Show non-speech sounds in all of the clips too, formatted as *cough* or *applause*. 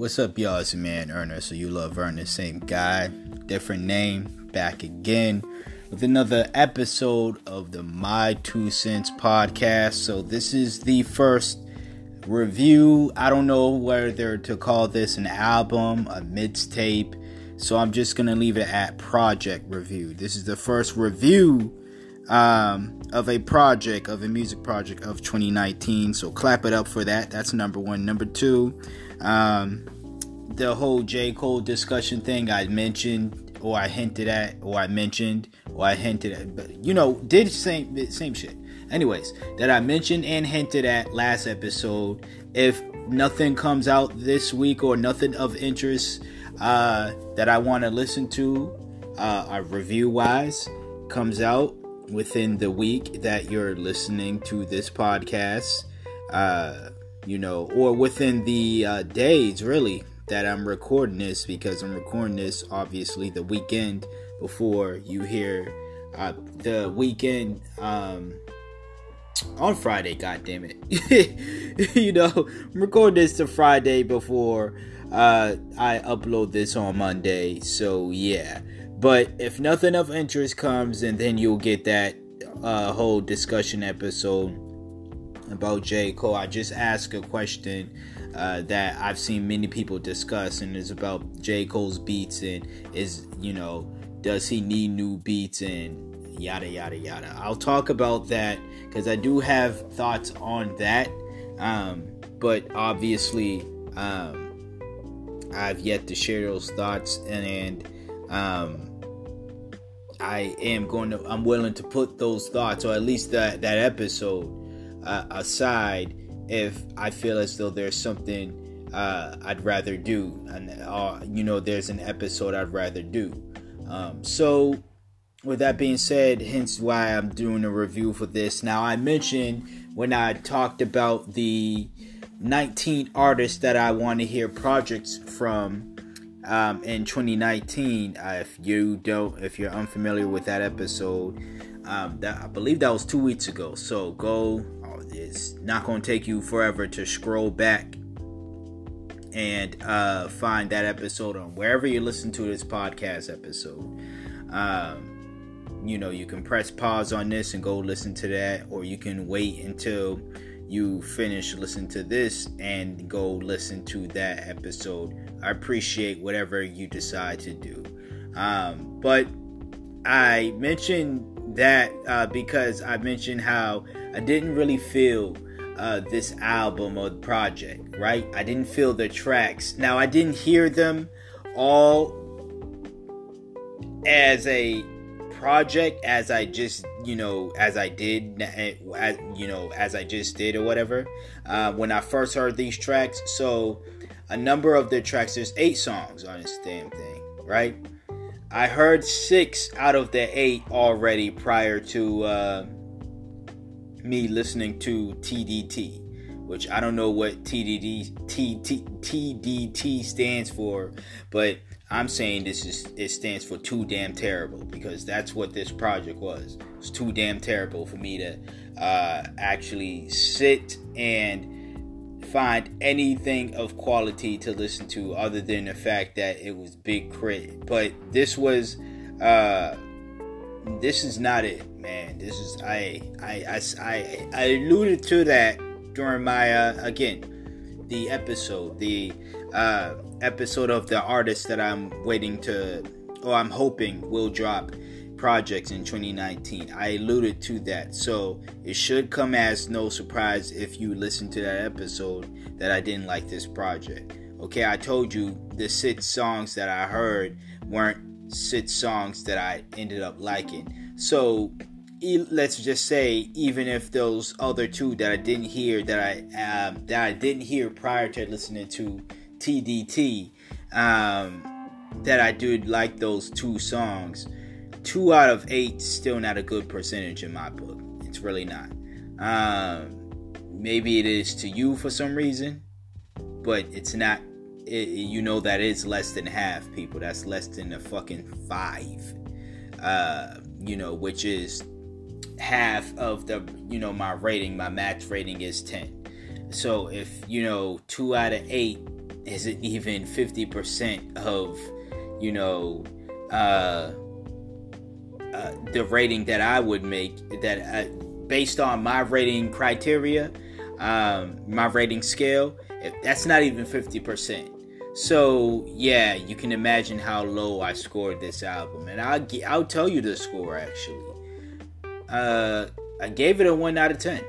What's up, y'all? It's your man Ernest. So you love Ernest, same guy, different name, back again with another episode of the My Two Cents podcast. So this is the first review. I don't know whether to call this an album, a mixtape. So I'm just gonna leave it at project review. This is the first review um, of a project, of a music project of 2019. So clap it up for that. That's number one. Number two, um, the whole J. Cole discussion thing I mentioned, or I hinted at, or I mentioned, or I hinted at, but you know, did same same shit. Anyways, that I mentioned and hinted at last episode. If nothing comes out this week or nothing of interest uh, that I want to listen to, uh, review wise, comes out within the week that you're listening to this podcast, uh, you know, or within the uh, days really that I'm recording this because I'm recording this obviously the weekend before you hear uh, the weekend um, on Friday. God damn it, *laughs* you know, I'm recording this the Friday before uh, I upload this on Monday. So yeah. But if nothing of interest comes, and then you'll get that uh, whole discussion episode about J. Cole. I just asked a question uh, that I've seen many people discuss, and it's about J. Cole's beats and is you know does he need new beats and yada yada yada. I'll talk about that because I do have thoughts on that, um, but obviously um, I've yet to share those thoughts and. and um, I am going to, I'm willing to put those thoughts, or at least that that episode, uh, aside if I feel as though there's something uh, I'd rather do, and uh, you know, there's an episode I'd rather do. Um, so, with that being said, hence why I'm doing a review for this. Now, I mentioned when I talked about the 19 artists that I want to hear projects from um, in 2019. Uh, if you don't, if you're unfamiliar with that episode, um, that I believe that was two weeks ago. So go. Oh, it's not going to take you forever to scroll back and uh, find that episode on wherever you listen to this podcast episode. Um, you know, you can press pause on this and go listen to that, or you can wait until you finish listening to this and go listen to that episode. I appreciate whatever you decide to do. Um, but I mentioned that uh, because I mentioned how I didn't really feel uh, this album or project, right? I didn't feel the tracks. Now, I didn't hear them all as a project as I just you know as I did as you know as I just did or whatever uh, when I first heard these tracks. So a number of the tracks, there's eight songs on this damn thing, right? I heard six out of the eight already prior to uh, me listening to TDT, which I don't know what TDT T, T, TDT stands for, but I'm saying this is it stands for too damn terrible because that's what this project was. It's too damn terrible for me to uh, actually sit and find anything of quality to listen to other than the fact that it was Big K.R.I.T. But this was uh, this is not it, man. This is I I I I, I alluded to that during my uh, again the episode the uh, episode of the artist that I'm waiting to, or I'm hoping will drop projects in 2019. I alluded to that, so it should come as no surprise if you listen to that episode that I didn't like this project. Okay, I told you the six songs that I heard weren't six songs that I ended up liking. So let's just say even if those other two that I didn't hear that I um, that I didn't hear prior to listening to TDT um, that I do like those two songs. Two out of eight, still not a good percentage in my book. It's really not. Um, maybe it is to you for some reason, but it's not. It, you know that it's less than half people. That's less than a fucking five. Uh, you know, which is half of the you know my rating. My max rating is ten. So if you know two out of eight isn't *laughs* even 50% of, you know, uh, uh, the rating that I would make that uh, based on my rating criteria, um, my rating scale, that's not even 50%. So yeah, you can imagine how low I scored this album, and I'll I'll tell you the score actually. Uh, I gave it a one out of ten.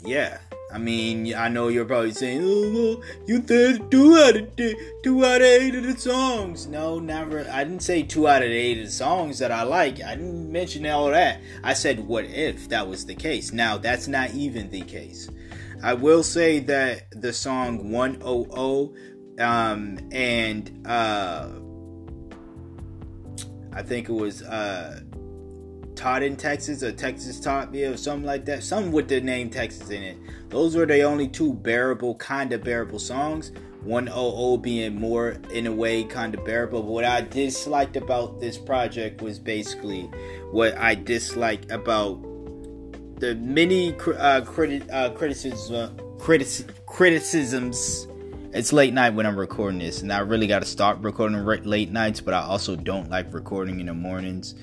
Yeah, I mean, I know you're probably saying, "Oh, you did two out of two out of eight of the songs." No, never. I didn't say two out of eight of the songs that I like. I didn't mention all that. I said, "What if that was the case?" Now, that's not even the case. I will say that the song 100 um, and uh, I think it was uh, taught in Texas or Texas taught me or something like that. Something with the name Texas in it. Those were the only two bearable, kind of bearable songs. 100 being more in a way kind of bearable. But what I disliked about this project was basically what I disliked about the many uh, criti- uh, criticism, critic- criticisms. It's late night when I'm recording this, and I really got to stop recording late nights. But I also don't like recording in the mornings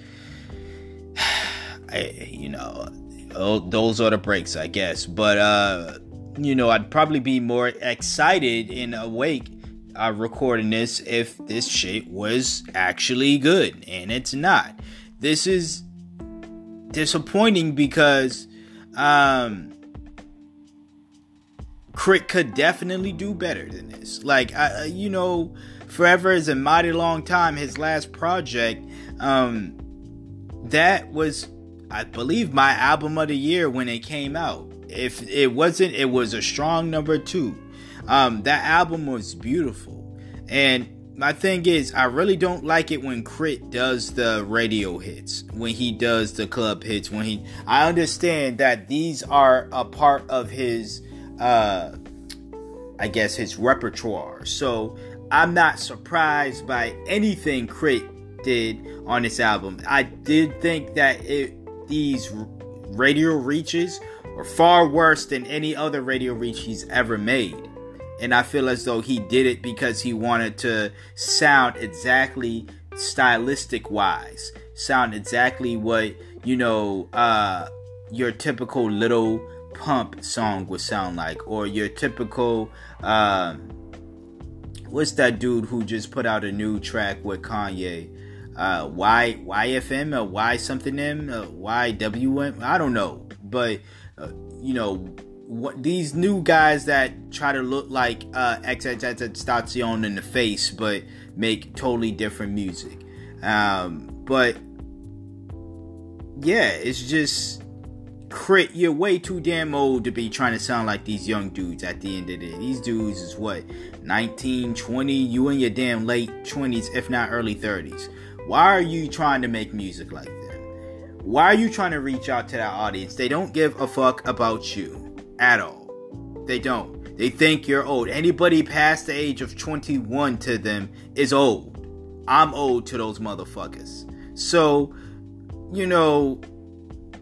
I, you know, oh, those are the breaks, I guess. But uh, you know, I'd probably be more excited and awake uh, recording this if this shit was actually good, and it's not. This is disappointing because um K.R.I.T. could definitely do better than this. Like, I, you know, Forever is a mighty long time. His last project, um, that was I believe my album of the year when it came out. If it wasn't, it was a strong number two. Um, that album was beautiful, and my thing is, I really don't like it when K.R.I.T. does the radio hits, when he does the club hits. When he, I understand that these are a part of his, uh, I guess his repertoire. So I'm not surprised by anything K.R.I.T. did on this album. I did think that it these radio reaches are far worse than any other radio reach he's ever made. And I feel as though he did it because he wanted to sound exactly stylistic wise, sound exactly what, you know, uh, your typical little pump song would sound like, or your typical, uh, what's that dude who just put out a new track with Kanye? Uh, Y YFM or Y something M, uh, YWM. I don't know, but uh, you know what these new guys that try to look like uh, XXXTentacion in the face, but make totally different music. Um, but yeah, it's just crit. You're way too damn old to be trying to sound like these young dudes. At the end of the day, these dudes is what 19, 20. You in your damn late 20s, if not early 30s. Why are you trying to make music like them? Why are you trying to reach out to that audience? They don't give a fuck about you at all. They don't. They think you're old. Anybody past the age of 21 to them is old. I'm old to those motherfuckers. So, you know,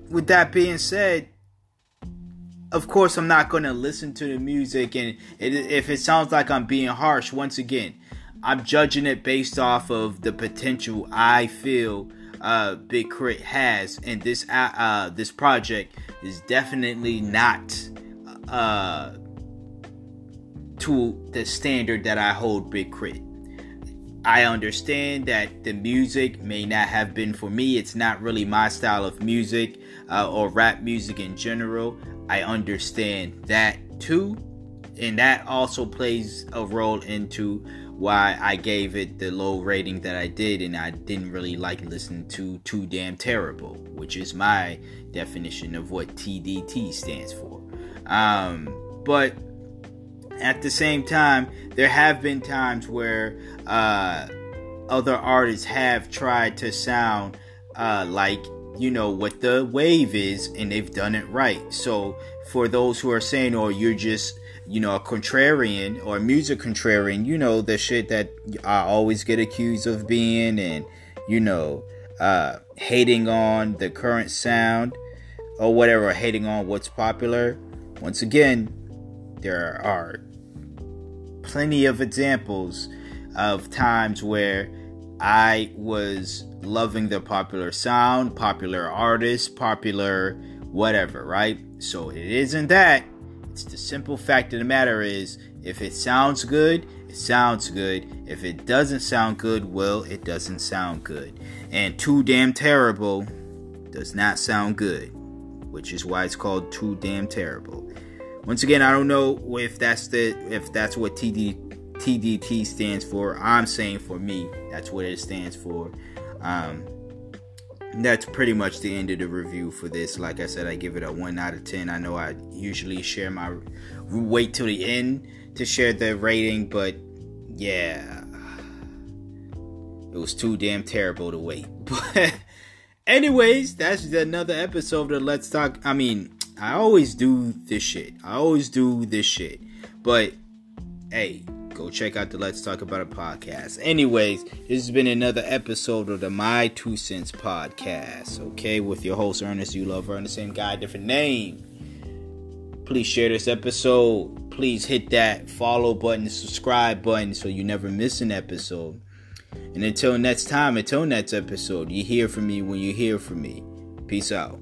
with that being said, of course, I'm not going to listen to the music. And if it sounds like I'm being harsh, once again, I'm judging it based off of the potential I feel uh, Big K.R.I.T. has, and this uh, uh, this project is definitely not uh, to the standard that I hold Big Crit. I understand that the music may not have been for me. It's not really my style of music uh, or rap music in general. I understand that too, and that also plays a role into why I gave it the low rating that I did, and I didn't really like listening to Too Damn Terrible, which is my definition of what TDT stands for. Um, but at the same time, there have been times where uh, other artists have tried to sound uh, like you know what the wave is, and they've done it right. So for those who are saying, "Oh, you're just you know, a contrarian or a music contrarian, you know, the shit that I always get accused of being and, you know, uh, hating on the current sound or whatever, hating on what's popular. Once again, there are plenty of examples of times where I was loving the popular sound, popular artist, popular whatever, right? So it isn't that. It's the simple fact of the matter is if it sounds good, it sounds good. If it doesn't sound good, well, it doesn't sound good. And too damn terrible does not sound good, which is why it's called too damn terrible. Once again, I don't know if that's the if that's what TD, TDT stands for. I'm saying for me, that's what it stands for. Um, that's pretty much the end of the review for this. Like I said, I give it a 1 out of 10. I know I usually share my wait till the end to share the rating, but yeah, it was too damn terrible to wait. *laughs* But, anyways, that's another episode of Let's Talk. I mean, I always do this shit. I always do this shit. But, hey, go check out the Let's Talk About It podcast. Anyways, this has been another episode of the My Two Cents podcast, okay, with your host Ernest. You love Ernest, same guy, different name. Please share this episode. Please hit that follow button, subscribe button so you never miss an episode. And until next time, until next episode, you hear from me when you hear from me. Peace out.